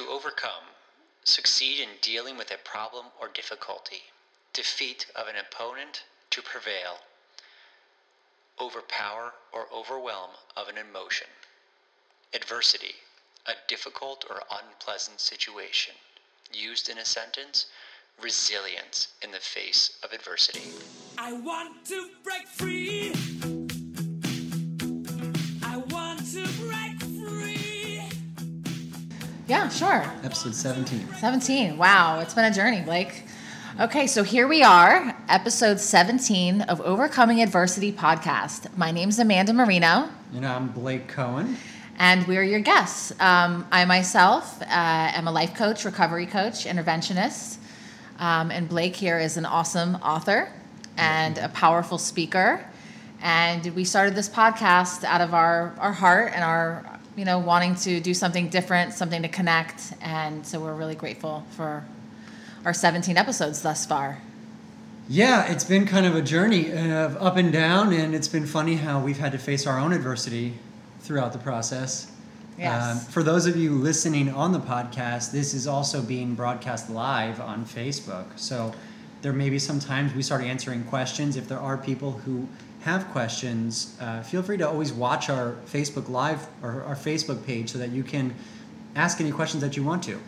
To overcome, succeed in dealing with a problem or difficulty, defeat of an opponent to prevail, overpower or overwhelm of an emotion. Adversity, a difficult or unpleasant situation. Used in a sentence, resilience in the face of adversity. I want to break free. Yeah, sure. Episode 17. 17. Wow, it's been a journey, Blake. Okay, so here we are, episode 17 of Overcoming Adversity podcast. My name's Amanda Marino, And I'm Blake Cohen. and we're your guests. Um, I myself uh, am a life coach, recovery coach, interventionist. Um, and Blake here is an awesome author and a powerful speaker. And we started this podcast out of our, our heart and our, you know, wanting to do something different, something to connect. And so we're really grateful for our 17 episodes thus far. Yeah, it's been kind of a journey of up and down, and it's been funny how we've had to face our own adversity throughout the process. Yes. Um, for those of you listening on the podcast, this is also being broadcast live on Facebook. So there may be some times we start answering questions. If there are people who have questions, uh, feel free to always watch our Facebook Live or our Facebook page so that you can ask any questions that you want to.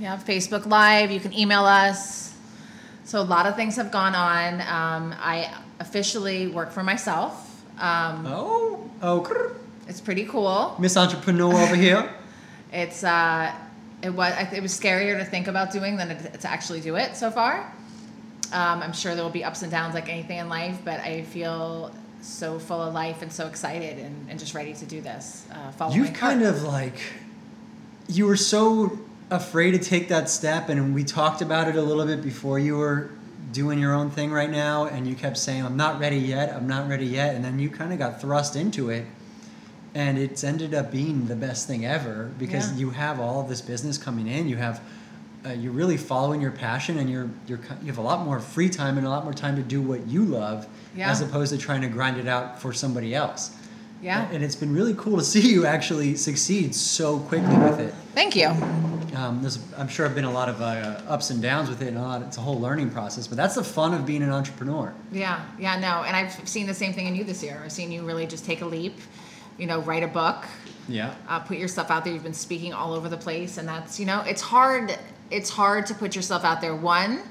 Yeah, Facebook Live. You can email us. So a lot of things have gone on. Um, I officially work for myself. Um, Oh, oh, it's pretty cool. Miss Entrepreneur over here. It's uh, it was it was scarier to think about doing than to to actually do it so far. Um, I'm sure there will be ups and downs like anything in life, but I feel so full of life and so excited and, and just ready to do this. Uh, You've kind of like, you were so afraid to take that step, and we talked about it a little bit before you were doing your own thing right now, and you kept saying, I'm not ready yet, I'm not ready yet, and then you kind of got thrust into it. And it's ended up being the best thing ever because Yeah. you have all of this business coming in. You have, uh, you're really following your passion, and you're you're you have a lot more free time and a lot more time to do what you love, Yeah. as opposed to trying to grind it out for somebody else. yeah. And it's been really cool to see you actually succeed so quickly with it. Thank you. Um, there's, I'm sure I've been a lot of uh, ups and downs with it, and a lot, it's a whole learning process. But that's the fun of being an entrepreneur. Yeah, yeah, no, and I've seen the same thing in you this year. I've seen you really just take a leap, you know, write a book, Yeah. uh, put yourself out there. You've been speaking all over the place, and that's you know, it's hard. It's hard to put yourself out there. One,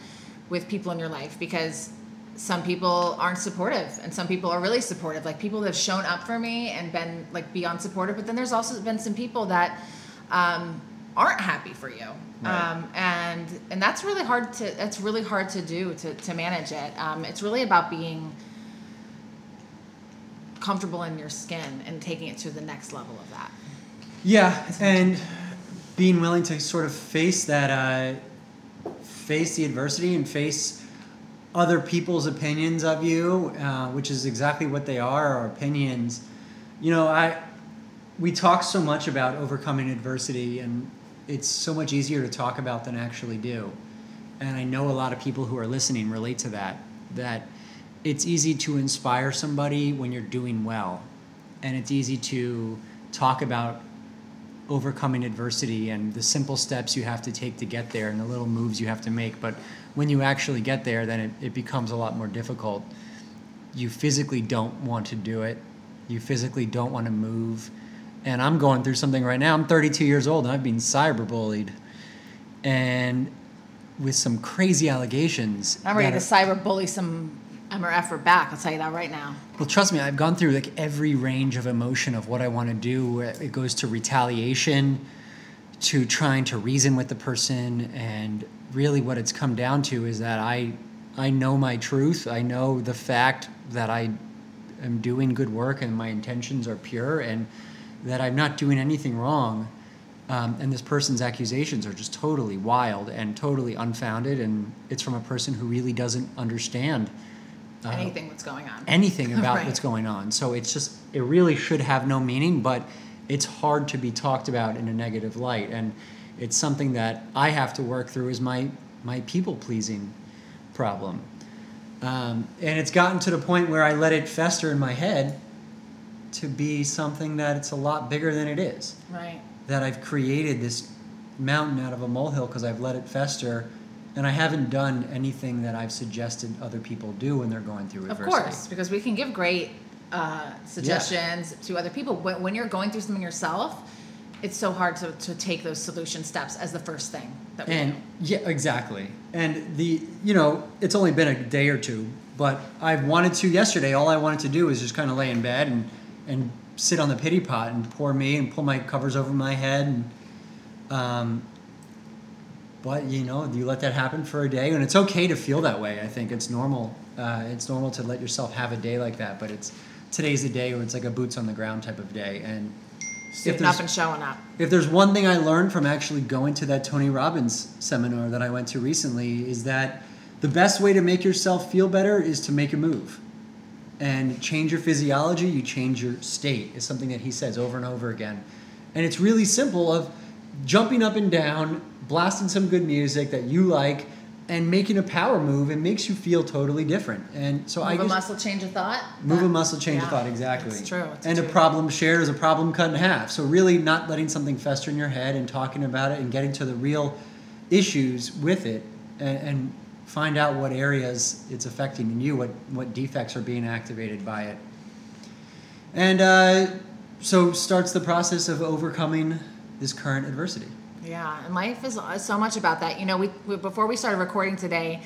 with people in your life because some people aren't supportive, and some people are really supportive. Like people that have shown up for me and been like beyond supportive. But then there's also been some people that um, aren't happy for you. Right. Um, and and that's really hard to that's really hard to do to, to manage it. Um, it's really about being comfortable in your skin and taking it to the next level of that. Yeah, and being willing to sort of face that, uh, face the adversity and face other people's opinions of you, uh, which is exactly what they are, our opinions. You know, I we talk so much about overcoming adversity, and it's so much easier to talk about than actually do. And I know a lot of people who are listening relate to that. That it's easy to inspire somebody when you're doing well, and it's easy to talk about overcoming adversity and the simple steps you have to take to get there and the little moves you have to make. But when you actually get there, then it, it becomes a lot more difficult. You physically don't want to do it, you physically don't want to move. And I'm going through something right now. I'm 32 years old and I've been cyberbullied. And with some crazy allegations. I'm ready to that are- bully some MRF back. I'll tell you that right now. Well, trust me, I've gone through like every range of emotion of what I want to do. It goes to retaliation, to trying to reason with the person, and really what it's come down to is that I, I know my truth. I know the fact that I am doing good work and my intentions are pure, and that I'm not doing anything wrong. Um, and this person's accusations are just totally wild and totally unfounded, and it's from a person who really doesn't understand uh, Anything that's going on. anything about Right. what's going on. So it's just it really should have no meaning, but it's hard to be talked about in a negative light, and it's something that I have to work through is my my people pleasing problem. Um, and it's gotten to the point where I let it fester in my head to be something that it's a lot bigger than it is Right. that I've created this mountain out of a molehill because I've let it fester, and I haven't done anything that I've suggested other people do when they're going through Of course, because we can give great uh, suggestions to other people. When, when you're going through something yourself, it's so hard to, to take those solution steps as the first thing that we And do. yeah, exactly. And the you know, it's only been a day or two, but I wanted to yesterday. All I wanted to do was just kind of lay in bed and and sit on the pity pot and pour me and pull my covers over my head and um. But you know, you let that happen for a day, and it's okay to feel that way. I think it's normal. Uh, it's normal to let yourself have a day like that. But it's today's a day where it's like a boots on the ground type of day, and there's- up and showing up. if there's one thing I learned from actually going to that Tony Robbins seminar that I went to recently is that the best way to make yourself feel better is to make a move. And change your physiology, you change your state is something that he says over and over again. And it's really simple of jumping up and down, blasting some good music that you like and making a power move it makes you feel totally different. And so I Move a muscle, change a thought. Move a muscle, change yeah, a thought. Exactly. It's true. It's and a problem shared is a problem cut in half. So really, not letting something fester in your head and talking about it and getting to the real issues with it, and, and find out what areas it's affecting in you, what what defects are being activated by it, and uh, so starts the process of overcoming this current adversity. Yeah, and life is is so much about that. You know, we, we before we started recording today,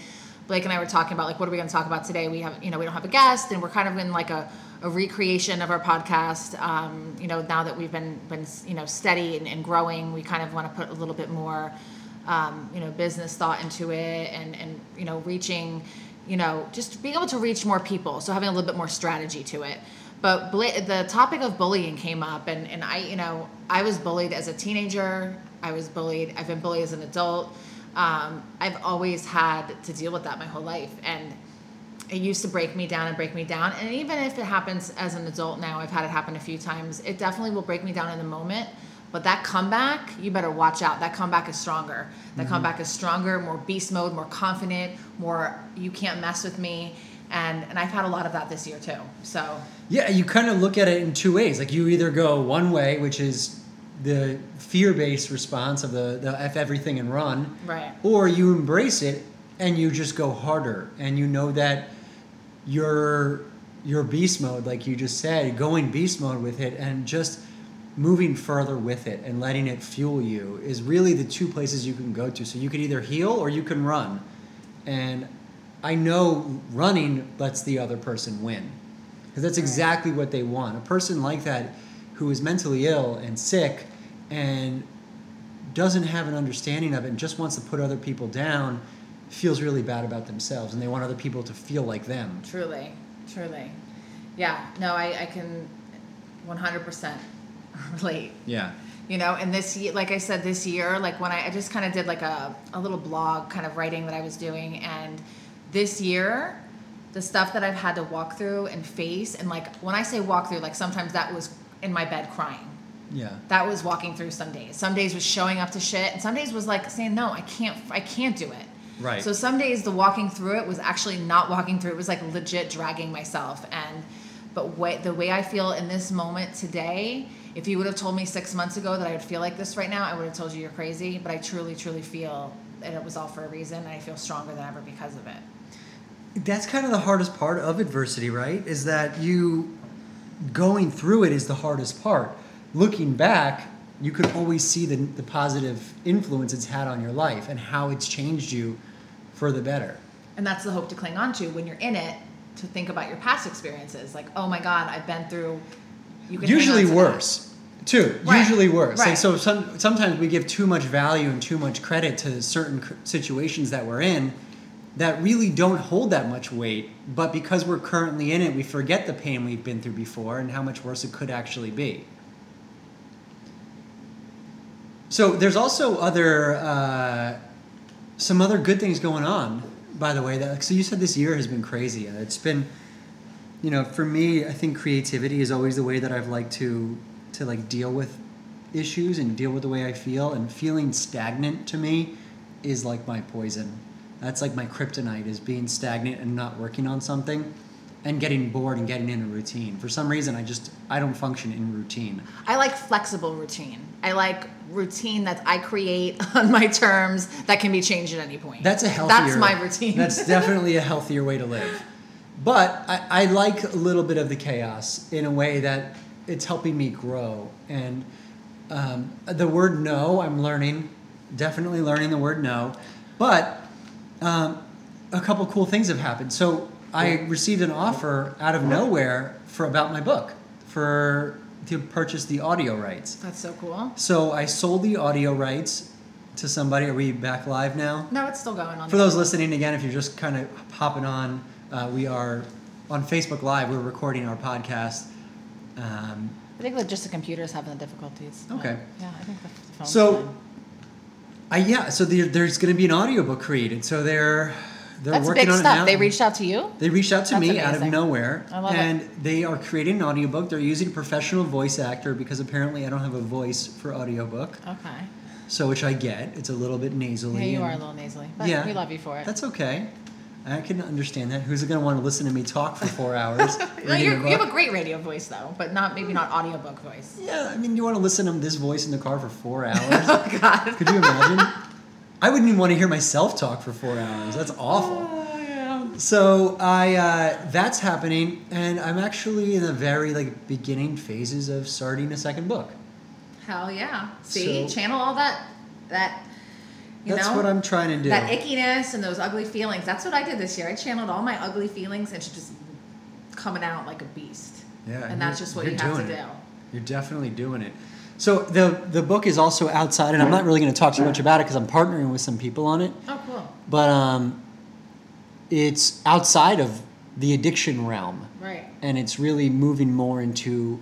Blake and I were talking about like what are we going to talk about today. We have you know we don't have a guest, and we're kind of in like a, a recreation of our podcast. Um, you know, now that we've been been you know steady and, and growing, we kind of want to put a little bit more um, you know business thought into it, and and you know reaching you know just being able to reach more people. So having a little bit more strategy to it. But Bla- the topic of bullying came up, and, and I, you know, I was bullied as a teenager. I was bullied. I've been bullied as an adult. Um, I've always had to deal with that my whole life, and it used to break me down and break me down. And even if it happens as an adult now, I've had it happen a few times. It definitely will break me down in the moment. But that comeback, you better watch out. That comeback is stronger. That comeback is stronger, more beast mode, more confident, more you can't mess with me. And and I've had a lot of that this year too. So Yeah, you kind of look at it in two ways. Like you either go one way, which is the fear-based response of the, the f everything and run, Right. or you embrace it and you just go harder, and you know that you're your beast mode, like you just said, going beast mode with it, and just moving further with it and letting it fuel you is really the two places you can go to. So you could either heal or you can run, and I know running lets the other person win because that's exactly what they want. A person like that who is mentally ill and sick and doesn't have an understanding of it and just wants to put other people down feels really bad about themselves and they want other people to feel like them. Truly, truly. Yeah, no, I, I can 100% relate. Yeah. You know, and this year, like I said, this year, like when I, I just kind of did like a, a little blog kind of writing that I was doing. And this year, the stuff that I've had to walk through and face, and like when I say walk through, like sometimes that was in my bed crying. Yeah. That was walking through some days. Some days was showing up to shit, and some days was like saying, no, I can't, I can't do it. Right. So some days the walking through it was actually not walking through. It was like legit dragging myself. And but way, the way I feel in this moment today, if you would have told me six months ago that I would feel like this right now, I would have told you you're crazy. But I truly, truly feel that it was all for a reason, and I feel stronger than ever because of it. That's kind of the hardest part of adversity, right? Is that you going through it is the hardest part. Looking back, you can always see the, the positive influence it's had on your life and how it's changed you for the better. And that's the hope to cling on to when you're in it. To think about your past experiences, like, oh my God, I've been through. You can Usually to that. worse, too. Right, Usually worse. Like, so some, sometimes we give too much value and too much credit to certain situations that we're in that really don't hold that much weight. But because we're currently in it, we forget the pain we've been through before and how much worse it could actually be. So there's also other uh, some other good things going on. By the way, that so you said this year has been crazy. It's been, you know, for me, I think creativity is always the way that I've liked to to like deal with issues and deal with the way I feel. And feeling stagnant to me is like my poison. That's like my kryptonite is being stagnant and not working on something. and getting bored and getting in a routine. For some reason, I just I don't function in routine. I like flexible routine. I like routine that I create on my terms that can be changed at any point. That's a healthier. That's my routine. That's definitely a healthier way to live. But I, I like a little bit of the chaos in a way that it's helping me grow. And um, the word no, I'm learning, definitely learning the word no. But um, a couple cool things have happened. So I received an offer out of nowhere for about my book for to purchase the audio rights. That's so cool. So I sold the audio rights to somebody. Are we back live now? No, it's still going on. For those listening again, if you're just kind of hopping on, uh, we are on Facebook Live. We're recording our podcast. Um, I think the, just the computer's having the difficulties. Okay. Yeah, I think the, the phone's So- fine. I yeah. So there, there's going to be an audiobook created. So they're they're That's working big on it stuff. now. They reached out to you. They reached out to That's me out of nowhere, I love it. and they are creating an audiobook. They're using a professional voice actor because apparently I don't have a voice for audiobook. Okay. So which I get. It's a little bit nasally. Yeah, you and- are a little nasally, but Yeah. we love you for it. That's okay. I can understand that. Who's going to want to listen to me talk for four hours? Well, you're, you have a great radio voice though, but not maybe not audiobook voice. Yeah, I mean, you want to listen to this voice in the car for four hours? Oh God. Could you imagine? I wouldn't even want to hear myself talk for four hours. That's awful. Oh, yeah. So I, uh, that's happening, and I'm actually in the very like beginning phases of starting a second book. Hell yeah. See, So- channel all that that you That's know what I'm trying to do. that ickiness and those ugly feelings. That's what I did this year. I channeled all my ugly feelings and just coming out like a beast. Yeah, And that's just what you're have to do. it. You're definitely doing it. So the the book is also outside, and I'm not really going to talk too much about it because I'm partnering with some people on it. Oh, cool. But um, it's outside of the addiction realm. Right. and it's really moving more into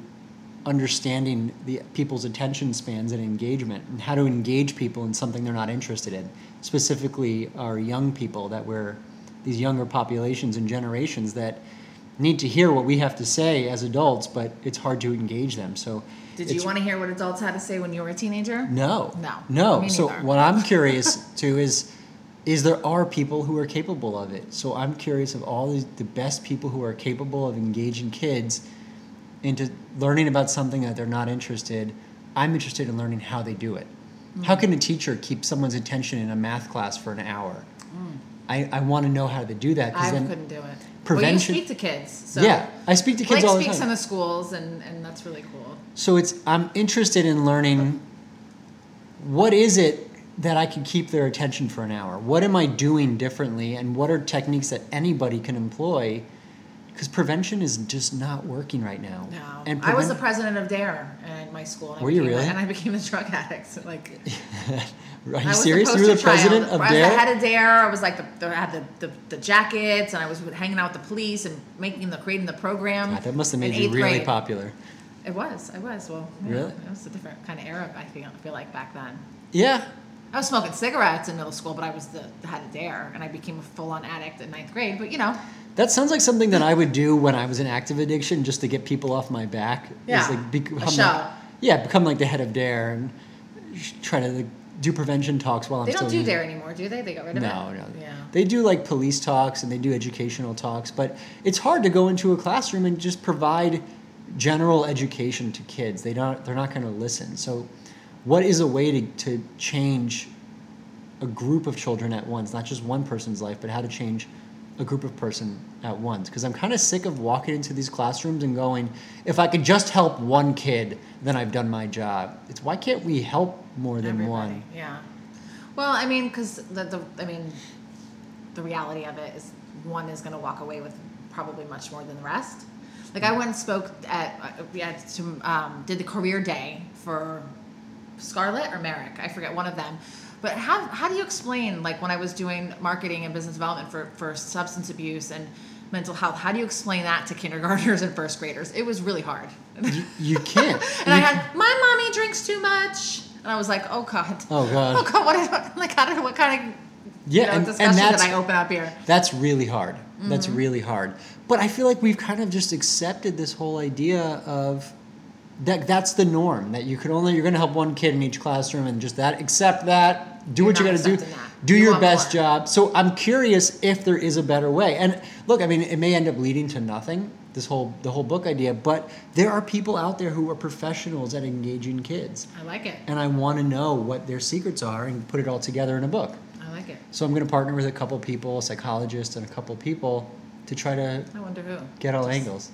understanding the people's attention spans and engagement and how to engage people in something they're not interested in. Specifically our young people that we're these younger populations and generations that need to hear what we have to say as adults but it's hard to engage them. So Did you want to hear what adults had to say when you were a teenager? no. No, no. So what i'm curious to is is there are people who are capable of it. So i'm curious of all the, the best people who are capable of engaging kids into learning about something that they're not interested i'm interested in learning how they do it how Mm. can a teacher keep someone's attention in a math class for an hour i, I want to know how to do that Mm. I then couldn't do it. prevention- Well, you speak to kids. So yeah i speak to kids Blake all the speaks time in the schools, and, and that's really cool. So it's I'm interested in learning what is it that I can keep their attention for an hour? What am I doing differently and what are techniques that anybody can employ? Because prevention is just not working right now. No, And I was the president of DARE in my school. and I Were you became- really? And I became a drug addict. Like Are you serious? You were the poster president child. of I was the head DARE? of DARE. I was like the, the I had the, the, the jackets, and I was hanging out with the police and making the creating the program. God, that must have made you really grade. popular. It was. I was. Well, yeah, Really? It was a different kind of era. I feel. I feel like back then. Yeah. I was smoking cigarettes in middle school, but I was the, head of DARE, and I became a full-on addict in ninth grade. But you know, That sounds like something that I would do when I was in active addiction just to get people off my back. Yeah, like become a like- yeah, become like the head of DARE and try to like, do prevention talks while I'm they still don't do DARE anymore, do they? They got rid of it. No, no. Yeah. They do like police talks and they do educational talks, but it's hard to go into a classroom and just provide general education to kids. They don't they're not going to listen. So what is a way to, to change a group of children at once, not just one person's life, but how to change a group of person at once because I'm kind of sick of walking into these classrooms and going, if I could just help one kid, then I've done my job. It's why can't we help more than Everybody, one? Yeah. Well, I mean, because the, the I mean, the reality of it is one is going to walk away with probably much more than the rest. Like I went and spoke at uh, we had to um, did the career day for Scarlett or Merrick, I forget one of them. But how how do you explain like when I was doing marketing and business development for for substance abuse and mental health? How do you explain that to kindergartners and first graders? It was really hard. You, you can't. And I You- had my mommy drinks too much, and I was like, oh god, Oh, God. oh god, what is, like how did, what kind of Yeah, you know, and- and discussion that's- did I open up here? That's really hard. That's Mm-hmm. really hard. But I feel like we've kind of just accepted this whole idea of that that's the norm that you could only you're going to help one kid in each classroom and just that accept that do You're what you got to do. that. do You your best more. job. So I'm curious if there is a better way. And look, I mean, it may end up leading to nothing. This whole the whole book idea, but there are people out there who are professionals at engaging kids, I like it. and I want to know what their secrets are and put it all together in a book. I like it. So I'm going to partner with a couple people, a psychologist, and a couple people to try to I wonder who. get all Just angles.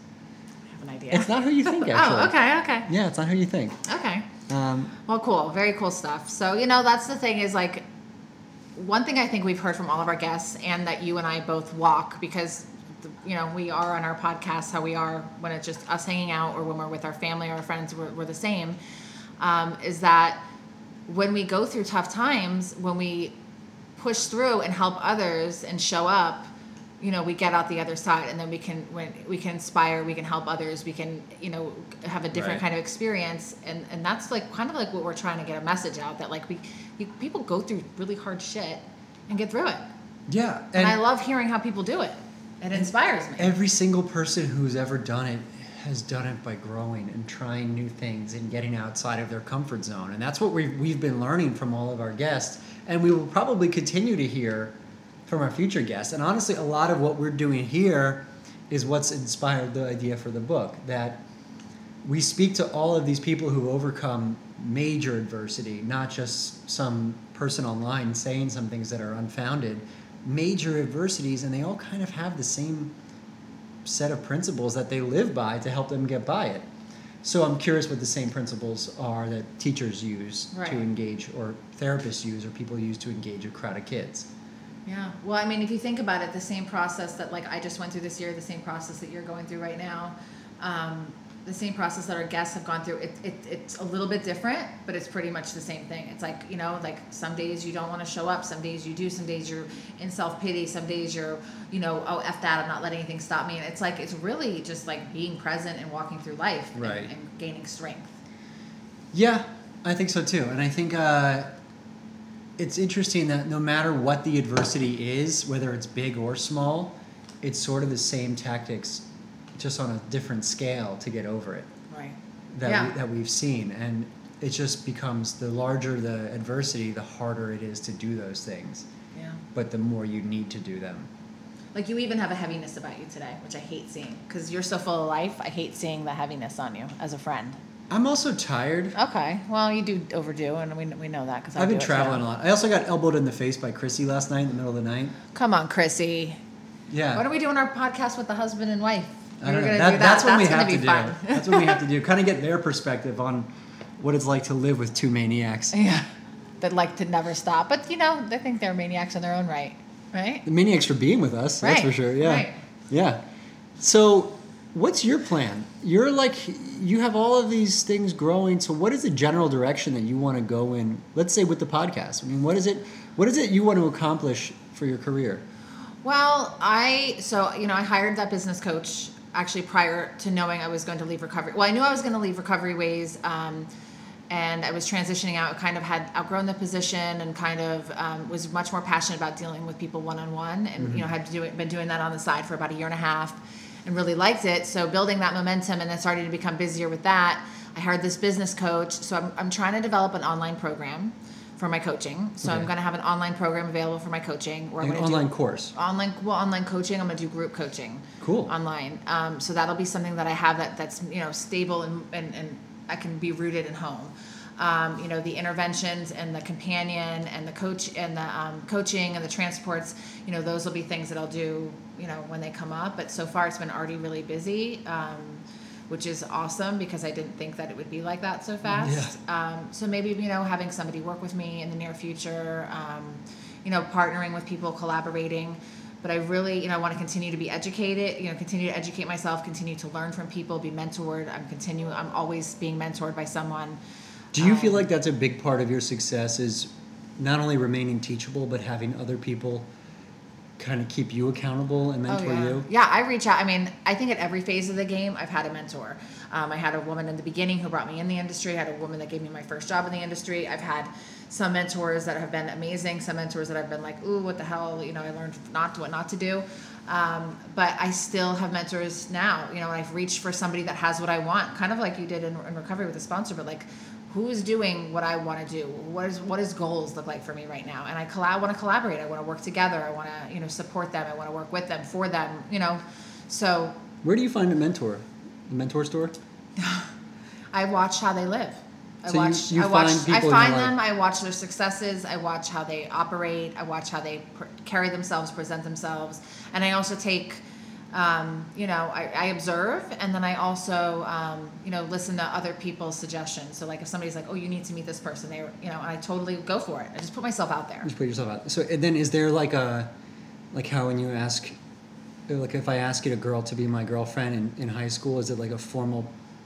Have an idea. It's not who you think, actually. oh, okay, okay, Yeah, it's not who you think. okay. Um, Well, cool. Very cool stuff. So, you know, that's the thing is like, one thing I think we've heard from all of our guests and that you and I both walk because, you know, we are on our podcast how we are when it's just us hanging out or when we're with our family or our friends, we're, we're the same, um, is that when we go through tough times, when we push through and help others and show up, you know, we get out the other side and then we can when we can inspire, we can help others, we can, you know, have a different Right. kind of experience and and that's like kind of like what we're trying to get a message out that like we you, people go through really hard shit and get through it. yeah, And, I love hearing how people do it. It inspires me. Every single person who's ever done it has done it by growing and trying new things and getting outside of their comfort zone. And that's what we've, we've been learning from all of our guests. And we will probably continue to hear from our future guests. And honestly, a lot of what we're doing here is what's inspired the idea for the book that we speak to all of these people who overcome major adversity, not just some person online saying some things that are unfounded, major adversities, and they all kind of have the same set of principles that they live by to help them get by it. So I'm curious what the same principles are that teachers use Right. to engage, or therapists use, or people use to engage a crowd of kids. Yeah. Well, I mean, if you think about it, the same process that like I just went through this year, the same process that you're going through right now, um, the same process that our guests have gone through. It, it, it's a little bit different, but it's pretty much the same thing. It's like you know, like some days you don't want to show up, some days you do, some days you're in self pity, some days you're, you know, oh f that, I'm not letting anything stop me. And it's like it's really just like being present and walking through life, and- Right. and, gaining strength. Yeah, I think so too. And I think uh, it's interesting that no matter what the adversity is, whether it's big or small, it's sort of the same tactics, just on a different scale to get over it Right. that, Yeah. we, that we've seen. And it just becomes the larger the adversity, the harder it is to do those things, Yeah. but the more you need to do them. Like you even have a heaviness about you today, which I hate seeing because you're so full of life. I hate seeing the heaviness on you as a friend. I'm also tired. Okay, well you do overdo, and we, we know that because I've been traveling a lot. I also got elbowed in the face by Chrissy last night in the middle of the night. Come on, Chrissy. Yeah. When are we doing our podcast with the husband and wife? I don't We're know. That- do that. That's what we have to do. fun. That's what we have to do. Kind of get their perspective on what it's like to live with two maniacs. yeah, that like to never stop, but you know they think they're maniacs in their own right, right? The maniacs for being with us. That's for sure. Yeah. right. Yeah. So, what's your plan? You're like you have all of these things growing. So, what is the general direction that you want to go in? Let's say with the podcast. I mean, what is it? What is it you want to accomplish for your career? Well, I so you know I hired that business coach actually prior to knowing I was going to leave recovery. Well, I knew I was going to leave Recovery Ways, um, and I was transitioning out. Kind of had outgrown the position, and kind of um, was much more passionate about dealing with people one on one, and you know had do, been doing that on the side for about a year and a half, and really liked it. So building that momentum, and then starting to become busier with that. I hired this business coach, so I'm, I'm trying to develop an online program for my coaching. So I'm going to have an online program available for my coaching. Where I'm An online course. online well online coaching i'm going to do group coaching Cool. online um, so that'll be something that i have that that's you know stable and and, and i can be rooted in home um, you know the interventions and the companion and the coach and the um, coaching and the transports you know those will be things that i'll do you know when they come up. But so far it's been already really busy um, which is awesome because i didn't think that it would be like that so fast. Um, so maybe you know having somebody work with me in the near future um, you know partnering with people collaborating. But i really you know I want to continue to be educated you know continue to educate myself continue to learn from people be mentored. I'm continue i'm always being mentored by someone Do you feel Um, like that's a big part of your success is not only remaining teachable, but having other people kind of keep you accountable and mentor oh, yeah. you? Yeah, I reach out. I mean, I think at every phase of the game, I've had a mentor. Um, I had a woman in the beginning who brought me in the industry. I had a woman that gave me my first job in the industry. I've had some mentors that have been amazing. Some mentors that I've been like, ooh, what the hell? You know, I learned not what not to do. Um, but I still have mentors now. You know, I've reached for somebody that has what I want, kind of like you did in, in recovery with a sponsor. But like, who's doing what I want to do? What is what does goals look like for me right now? And I collab, want to collaborate. I want to work together. I want to you know support them. I want to work with them for them. You know, so Where do you find a mentor? The mentor store? I watch how they live. I So watch. you I watch. find I find them. life- I watch their successes. I watch how they operate. I watch how they pr- carry themselves, present themselves, and I also take. Um, you know, I, I observe, and then I also, um, you know, listen to other people's suggestions. So, like, if somebody's like, "Oh, you need to meet this person," they, you know, I totally go for it. I just put myself out there. Just put yourself out. So and then is there like a, like how when you ask, like if I ask you a girl to be my girlfriend in, in high school, is it like a formal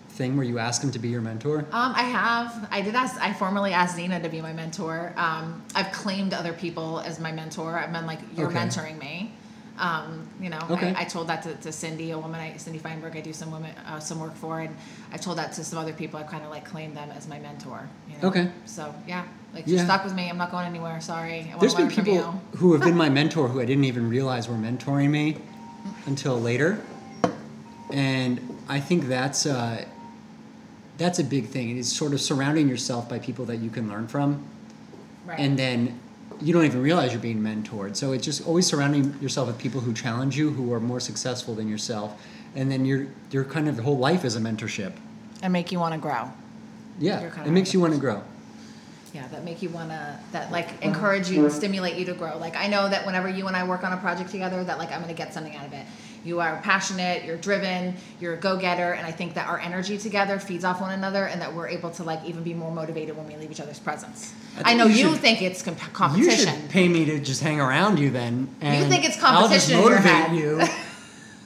thing where you ask them to be your mentor? Um, I have. I did ask. I formally asked Zena to be my mentor. Um, I've claimed other people as my mentor. I've been like, "You're Okay. mentoring me." Um, you know, Okay. I, I told that to, to Cindy, a woman, I, Cindy Feinberg. I do some women, uh, some work for, and I told that to some other people. I kind of like claimed them as my mentor. You know? Okay. So yeah, like Yeah. you're stuck with me. I'm not going anywhere. Sorry. There's been people who have been my mentor who I didn't even realize were mentoring me until later, and I think that's uh, that's a big thing. It's sort of surrounding yourself by people that you can learn from, Right. and then you don't even realize you're being mentored. So it's just always surrounding yourself with people who challenge you, who are more successful than yourself, and then your your kind of whole life is a mentorship. and make you want to grow. Yeah, it makes you want to grow. Yeah, that make you wanna that like encourage you and stimulate you to grow. Like I know that whenever you and I work on a project together, that like I'm gonna get something out of it. You are passionate, you're driven, you're a go-getter, and I think that our energy together feeds off one another, and that we're able to like even be more motivated when we leave each other's presence. I I, know you you should- think it's comp- You competition. should pay me to just hang around you then. And think it's I'll just competition in your motivate head. you.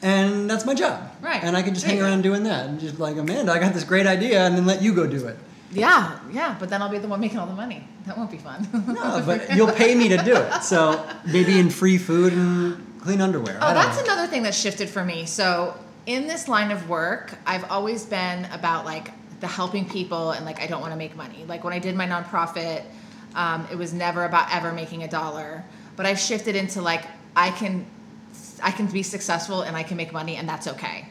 And that's my job. Right. And I can just There hang around doing that and just like, Amanda, I got this great idea, and then let you go do it. yeah, yeah, but then I'll be the one making all the money. That won't be fun. No, but you'll pay me to do it. So maybe in free food and clean underwear. Oh, that's know. another thing that shifted for me. So in this line of work, I've always been about like the helping people and like I don't want to make money. Like when I did my nonprofit, um, it was never about ever making a dollar. But I've shifted into like I can, I can be successful and I can make money and that's okay.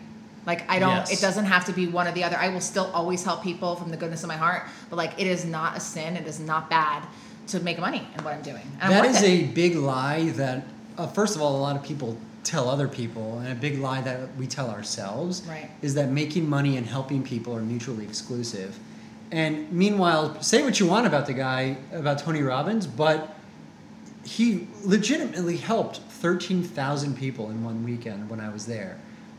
Like I don't. Yes. It doesn't have to be one or the other. I will still always help people from the goodness of my heart. But like it is not a sin. It is not bad to make money in what I'm doing. I'm That is it. a big lie that, uh, first of all, a lot of people tell other people, and a big lie that we tell ourselves Right. is that making money and helping people are mutually exclusive. And meanwhile, say what you want about the guy, about Tony Robbins, but he legitimately helped 13,000 people in one weekend when I was there.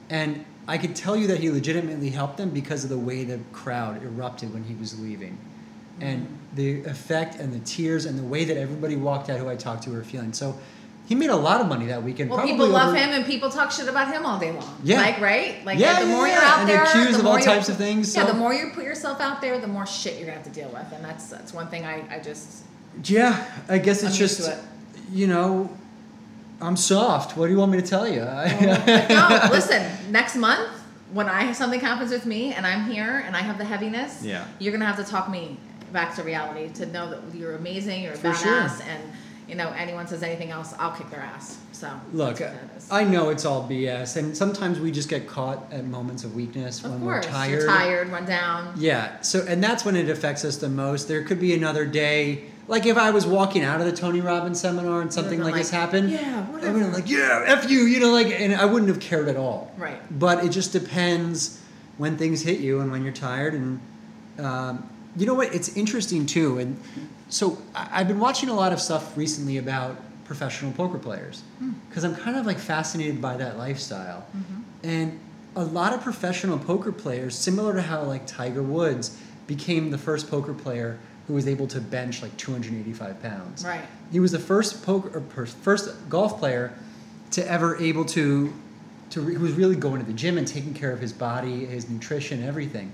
And I could tell you that he legitimately helped them because of the way the crowd erupted when he was leaving. And the effect and the tears and the way that everybody walked out who I talked to were feeling. So he made a lot of money that weekend. Well, probably people love over- him, and people talk shit about him all day long. Yeah. like right, like Yeah, the yeah, more yeah, you're out and there, accused the of all more you- types of things, Yeah, the more you put yourself out there, the more shit you're gonna have to deal with, and that's that's one thing I, I just Yeah, I guess it's I'm just, it. you know, I'm soft. What do you want me to tell you? no. Listen, next month when I something happens with me and I'm here and I have the heaviness, Yeah. you're gonna have to talk me back to reality to know that you're amazing, you're a For badass, sure. and you know anyone says anything else, I'll kick their ass. So Look, that's what that is. I know it's all BS, and sometimes we just get caught at moments of weakness of when course, we're tired. you're tired, run down. Yeah, so and that's when it affects us the most. There could be another day, like if I was walking out of the Tony Robbins seminar and something been like, this happened. "Yeah, I would whatever." have like, yeah, f you, you know, like, and I wouldn't have cared at all. Right. But it just depends when things hit you and when you're tired, and um, you know what? It's interesting too, and so I've been watching a lot of stuff recently about professional poker players hmm. because I'm kind of like fascinated by that lifestyle, mm-hmm. and a lot of professional poker players, similar to how like Tiger Woods became the first poker player who was able to bench like 285 pounds. Right. He was the first poker first golf player to ever able to to who was really going to the gym and taking care of his body, his nutrition, everything.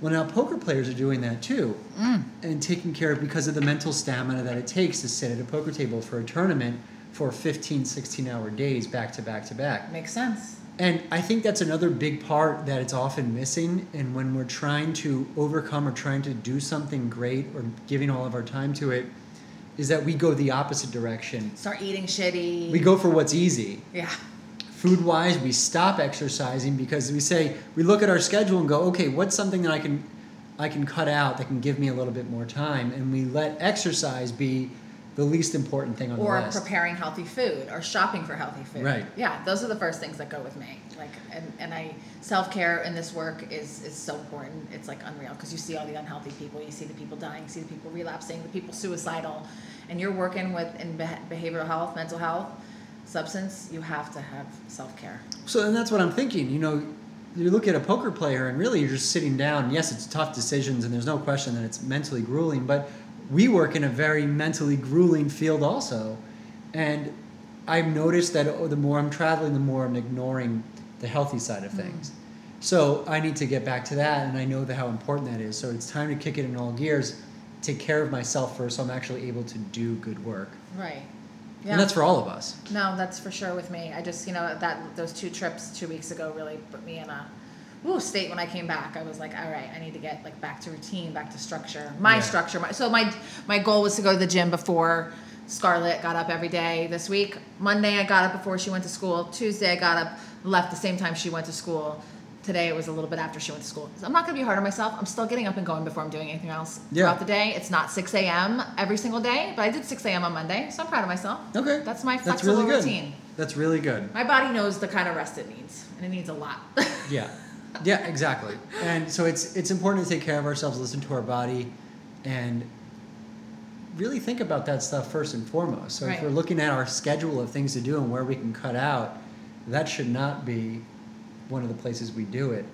Well, now poker players are doing that too, mm. and taking care of because of the mental stamina that it takes to sit at a poker table for a tournament for 15, 16 hour days back to back to back. Makes sense. And I think that's another big part that it's often missing. And when we're trying to overcome or trying to do something great or giving all of our time to it, is that we go the opposite direction. Start eating shitty. We go for what's easy. Yeah. Food wise, we stop exercising because we say, we look at our schedule and go, okay, what's something that I can I can cut out that can give me a little bit more time, and we let exercise be the least important thing on or the list. Or preparing healthy food or shopping for healthy food. Right. Yeah, those are the first things that go with me. Like, and, and I self care in this work is is so important. It's like unreal because you see all the unhealthy people, you see the people dying, you see the people relapsing, the people suicidal, and you're working with in beh- behavioral health, mental health, substance. You have to have self care. So, and that's what I'm thinking. You know, you look at a poker player, and really you're just sitting down. Yes, it's tough decisions, and there's no question that it's mentally grueling. But we work in a very mentally grueling field also, and I've noticed that oh, the more I'm traveling, the more I'm ignoring the healthy side of mm-hmm. things. So I need to get back to that, and I know that how important that is. So it's time to kick it in all gears, take care of myself first, so I'm actually able to do good work. Right. And that's for all of us. No, that's for sure with me. I just, you know, that those two trips two weeks ago really put me in a ooh, state when I came back. I was like, all right, I need to get like back to routine, back to structure. My Yeah. structure. My, so my my goal was to go to the gym before Scarlett got up every day this week. Monday I got up before she went to school. Tuesday I got up, left the same time she went to school. Today it was a little bit after she went to school. I'm not gonna be hard on myself. I'm still getting up and going before I'm doing anything else Yeah. throughout the day. It's not 6 a.m. every single day, but I did 6 a.m. on Monday, so I'm proud of myself. Okay. That's my flexible That's really good. routine. That's really good. My body knows the kind of rest it needs, and it needs a lot. Yeah, yeah, exactly. And so it's it's important to take care of ourselves, listen to our body, and really think about that stuff first and foremost. So if we're looking at our schedule of things to do and where we can cut out, that should not be one of the places we do it.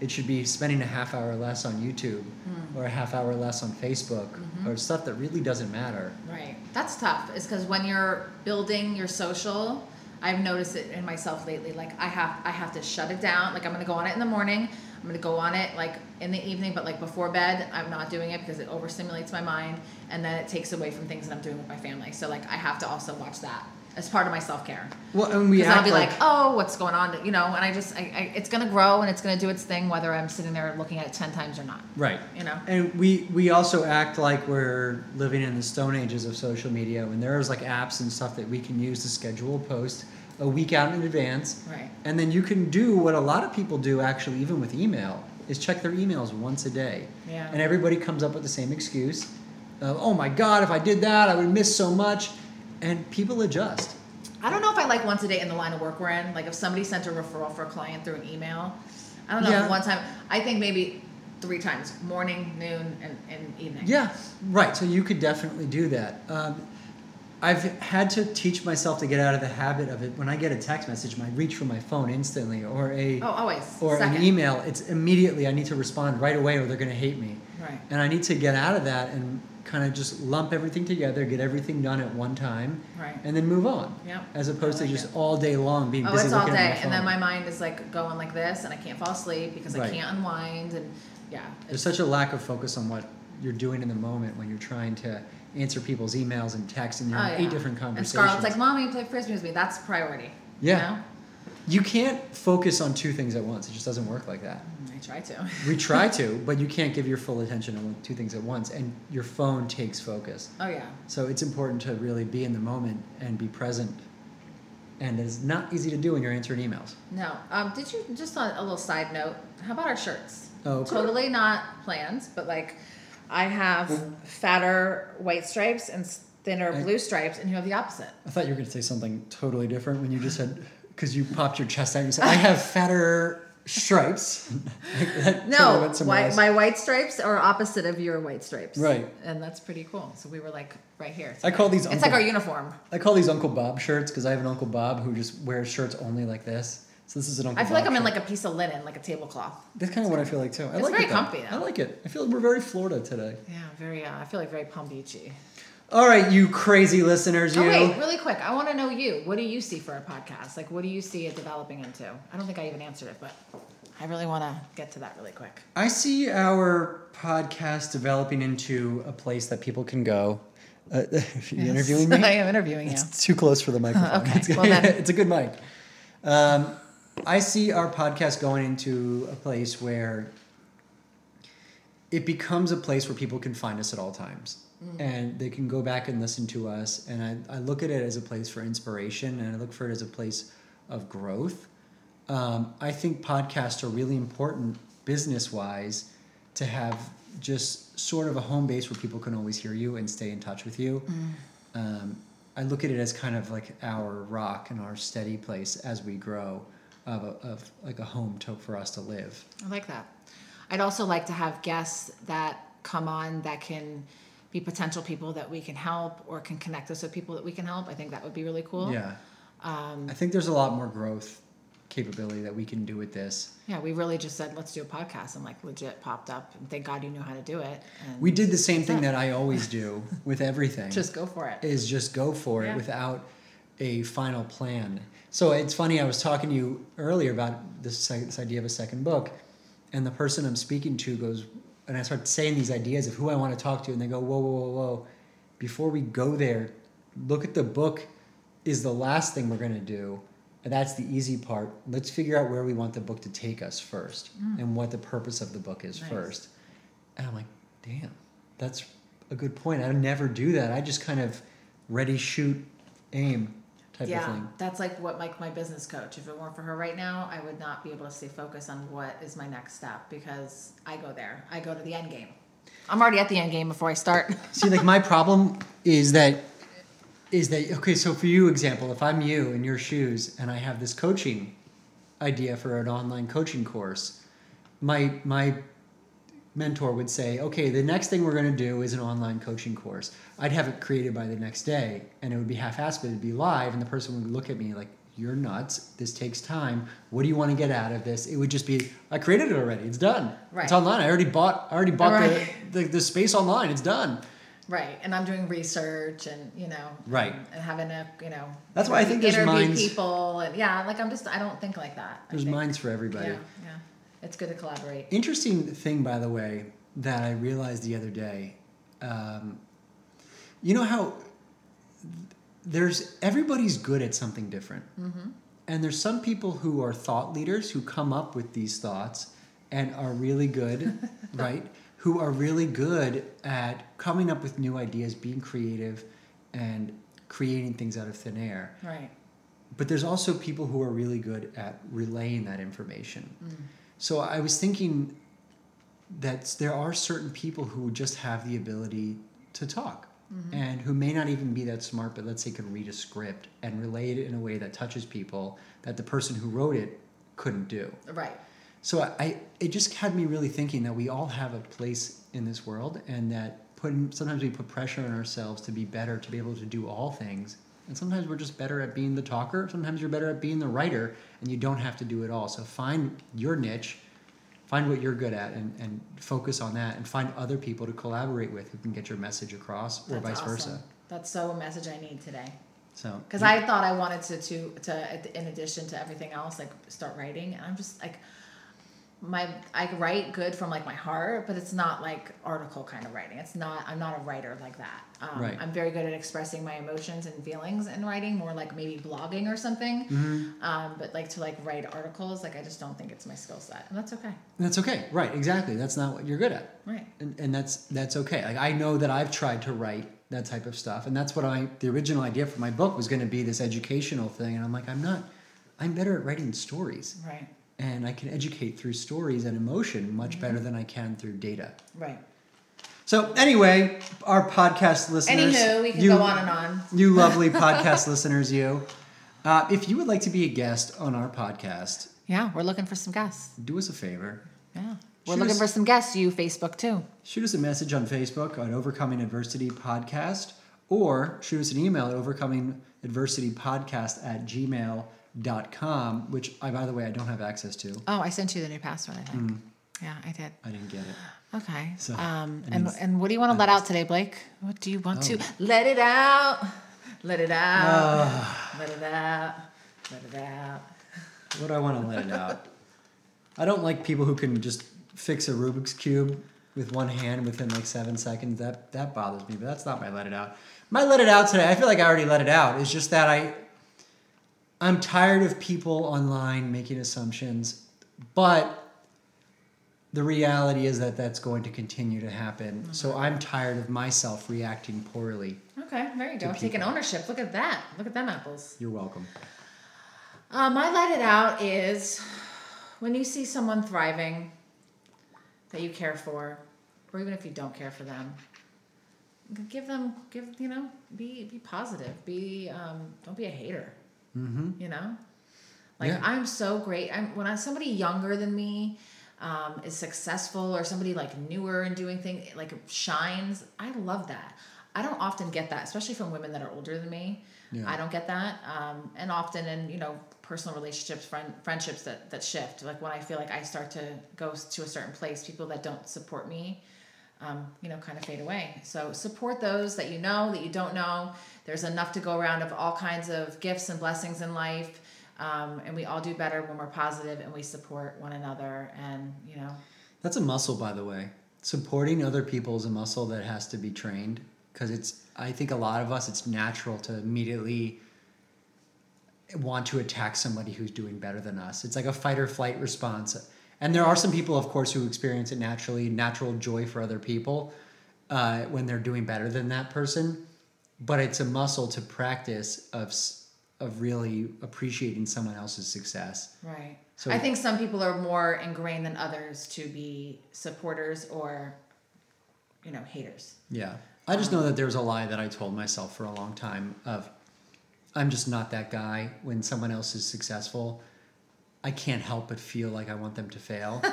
It should be spending a half hour less on YouTube Hmm. or a half hour less on Facebook Mm-hmm. or stuff that really doesn't matter. right. That's tough. Is because when you're building your social, I've noticed it in myself lately. Like I have, I have to shut it down. Like I'm gonna go on it in the morning. I'm gonna go on it like in the evening, but like before bed, I'm not doing it because it overstimulates my mind, and then it takes away from things that I'm doing with my family. So like I have to also watch that as part of my self care. Well, and we Because I'll be like, like, oh, what's going on? You know, and I just, I, I, it's gonna grow and it's gonna do its thing, whether I'm sitting there looking at it ten times or not. Right. You know. And we we also act like we're living in the stone ages of social media when there's like apps and stuff that we can use to schedule a post a week out in advance. Right. And then you can do what a lot of people do actually even with email is check their emails once a day. Yeah. And everybody comes up with the same excuse. Of, oh my god, if I did that, I would miss so much. And people adjust. I don't know if I like once a day in the line of work we're in. Like if somebody sent a referral for a client through an email, I don't know Yeah. one time. I think maybe three times: morning, noon, and, and evening. Yeah, right. So you could definitely do that. Um, I've had to teach myself to get out of the habit of it. When I get a text message, I reach for my phone instantly, or a Oh, always. or Second. an email. It's immediately I need to respond right away, or they're going to hate me. Right. And I need to get out of that and kind of just lump everything together, get everything done at one time, Right. and then move on. Yep. As opposed I to just it. all day long being Oh, busy it's all day, and then my mind is like going like this, and I can't fall asleep because I can't unwind, and yeah. There's such a lack of focus on what you're doing in the moment when you're trying to answer people's emails and texts and you're oh, in yeah. eight different conversations. And. Scarlett's like, "Mommy, play frisbee with me." That's priority. you Yeah. know? You can't focus on two things at once. It just doesn't work like that. I try to. We try to, but you can't give your full attention on two things at once, and your phone takes focus. Oh yeah. So it's important to really be in the moment and be present. And it's not easy to do when you're answering emails. No. Um, did you just on a little side note? How about our shirts? Oh. Totally not planned, but like, I have fatter white stripes and thinner I- blue stripes, and you have the opposite. I thought you were going to say something totally different when you just said, because you popped your chest out and you said, I have fatter stripes. No, white, my white stripes are opposite of your white stripes. Right. And that's pretty cool. So we were like right here. I call these It's Uncle- like our uniform. I call these Uncle Bob shirts because I have an Uncle Bob who just wears shirts only like this. So this is an Uncle Bob. I feel like I'm in like a piece of linen, like a tablecloth. That's kind of what I feel like too. I It's like very it though. I like it. I feel we're very Florida today. Yeah, very. Uh, I feel like very Palm Beachy. All right, you crazy listeners, you. Oh wait, really quick. I want to know you. What do you see for a podcast? Like, what do you see it developing into? I don't think I even answered it, but I really want to get to that really quick. I see our podcast developing into a place that people can go. Uh, are you interviewing me? I am interviewing you. It's too close for the microphone. Okay, It's, well then. it's a good mic. Um, I see our podcast going into a place where it becomes a place where people can find us at all times. And they can go back and listen to us. And I, I look at it as a place for inspiration and I look for it as a place of growth. Um, I think podcasts are really important business wise to have just sort of a home base where people can always hear you and stay in touch with you. Um, I look at it as kind of like our rock and our steady place as we grow, of, a, of like a home to, for us to live. I like that. I'd also like to have guests that come on that can be potential people that we can help or can connect us with people that we can help. I think that would be really cool. Yeah, Um, I think there's a lot more growth capability that we can do with this. yeah, we really just said let's do a podcast and like legit popped up and thank God you knew how to do it. And We did the same thing Yeah. that I always do with everything. just go for it. is just go for it without a final plan. So it's funny. I was talking to you earlier about this this idea of a second book, and the person I'm speaking to goes, and I start saying these ideas of who I want to talk to, and they go, whoa, whoa, whoa, whoa. Before we go there, look at the book. Is the last thing we're gonna do. And that's the easy part. Let's figure out where we want the book to take us first, mm. and what the purpose of the book is Nice. first. And I'm like, damn, that's a good point. I never do that. I just kind of ready, shoot, aim type of yeah, thing. that's like what like my business coach. If it weren't for her right now, I would not be able to stay focused on what is my next step because I go there. I go to the end game. I'm already at the end game before I start. See, like my problem is that is that okay? So for you, example, if I'm you in your shoes and I have this coaching idea for an online coaching course, my my mentor would say, okay, the next thing we're going to do is an online coaching course. I'd have it created by the next day, and it would be half-assed, but it'd be live, and the person would look at me like. You're nuts. This takes time. What do you want to get out of this? It would just be, I created it already. It's done. Right. It's online. I already bought. I already bought Right. the, the the space online. It's done. right, and I'm doing research and you know, Right. and, and having a you know. That's why I think there's interview minds- people and yeah, like I'm just I don't think like that. There's minds for everybody. Yeah, yeah, it's good to collaborate. Interesting thing, by the way, that I realized the other day. Um, you know how there's everybody's good at something different, Mm-hmm. and there's some people who are thought leaders who come up with these thoughts and are really good, right? Who are really good at coming up with new ideas, being creative, and creating things out of thin air. Right. but there's also people who are really good at relaying that information. So I was thinking that there are certain people who just have the ability to talk mm-hmm. and who may not even be that smart, but let's say could read a script and relay it in a way that touches people that the person who wrote it couldn't do. Right. So I, I it just had me really thinking that we all have a place in this world, and that putting sometimes we put pressure on ourselves to be better, to be able to do all things, and sometimes we're just better at being the talker. Sometimes you're better at being the writer, and you don't have to do it all. So find your niche, find what you're good at, and, and focus on that, and find other people to collaborate with who can get your message across, or That's vice awesome. versa. That's so a message I need today. So Because I thought I wanted to, to, to, in addition to everything else, like start writing. And I'm just like, my, I write good from like my heart, but it's not like article kind of writing. It's not, I'm not a writer like that. Um, Right. I'm very good at expressing my emotions and feelings in writing, more like maybe blogging or something. Mm-hmm. Um, but like to like write articles, like I just don't think it's my skill set. And that's okay. that's okay, right? Exactly. That's not what you're good at. Right. and, and that's that's okay like i know that i've tried to write that type of stuff and that's what i the original idea for my book was going to be this educational thing and i'm like i'm not i'm better at writing stories Right. And i can educate through stories and emotion much better than i can through data Right. so anyway our podcast listeners Anywho, we can you- go on and on. you lovely podcast listeners you uh, if you would like to be a guest on our podcast Yeah. We're looking for some guests. do us a favor Yeah. We're Shoot looking us- for some guests. You Facebook too. shoot us a message on Facebook on Overcoming Adversity Podcast or shoot us an email at Overcoming Adversity Podcast at gmail.com, which I, by the way, I don't have access to. Oh, I sent you the new password, I think. Yeah, I did. I didn't get it. Okay. So, um, and and what do you want to let out today, Blake? What do you want to Oh. let it out? Let it out. Ah. let it out. Let it out. What do I want to let it out? I don't like people who can just fix a Rubik's Cube with one hand within like seven seconds. That, that bothers me, but that's not my let it out. My let it out today, I feel like I already let it out. It's just that I, I'm tired of people online making assumptions, but the reality is that that's going to continue to happen. So I'm tired of myself reacting poorly. Okay, there you go. Taking ownership. Look at that. Look at them apples. You're welcome. Uh, my let it out is when you see someone thriving that you care for, or even if you don't care for them, give them, give you know, be be positive. Be um, don't be a hater. Mm-hmm. You know, like Yeah. I'm so great. I'm when I somebody younger than me. Um, is successful or somebody like newer and doing things like shines. I love that. I don't often get that, especially from women that are older than me. Yeah. I don't get that. Um, and often in, you know, personal relationships, friend, friendships that, that shift. Like when I feel like I start to go to a certain place, people that don't support me, um, you know, kind of fade away. So support those that you know, that you don't know. There's enough to go around of all kinds of gifts and blessings in life. Um, and we all do better when we're positive and we support one another. And, you know, That's a muscle, by the way. Supporting other people is a muscle that has to be trained because it's. I think a lot of us, it's natural to immediately want to attack somebody who's doing better than us. It's like a fight or flight response. And there are some people, of course, who experience it naturally, natural joy for other people uh, when they're doing better than that person. But it's a muscle to practice of of really appreciating someone else's success. Right. So- I think some people are more ingrained than others to be supporters or, you know, haters. Yeah. I just know that there was a lie that I told myself for a long time of I'm just not that guy when someone else is successful. I can't help but feel like I want them to fail.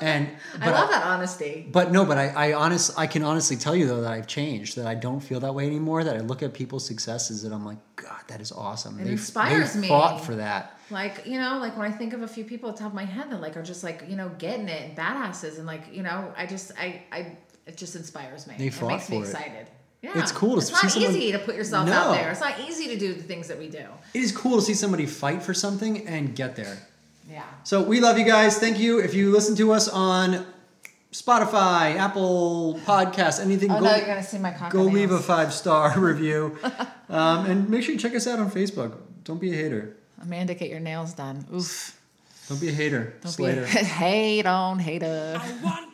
And I love that honesty. But no, but I, I honest I can honestly tell you though that I've changed, that I don't feel that way anymore, that I look at people's successes and I'm like, God, that is awesome. It They- inspires they me. fought for that. Like, you know, like when I think of a few people at the top of my head that like are just like, you know, getting it and badasses and like, you know, I just I I it just inspires me. They fought it makes me for it. excited. Yeah. It's cool to It's see not someone- easy to put yourself No. out there. It's not easy to do the things that we do. It is cool to see somebody fight for something and get there. Yeah. So we love you guys. Thank you. If you listen to us on Spotify, Apple Podcasts, anything, Oh go, no, you're gonna see my cock. go leave a five star review. Um, and make sure you check us out on Facebook. Don't be a hater. Amanda, get your nails done. Oof. Don't be a hater. Don't Slater. be hate on hater. I want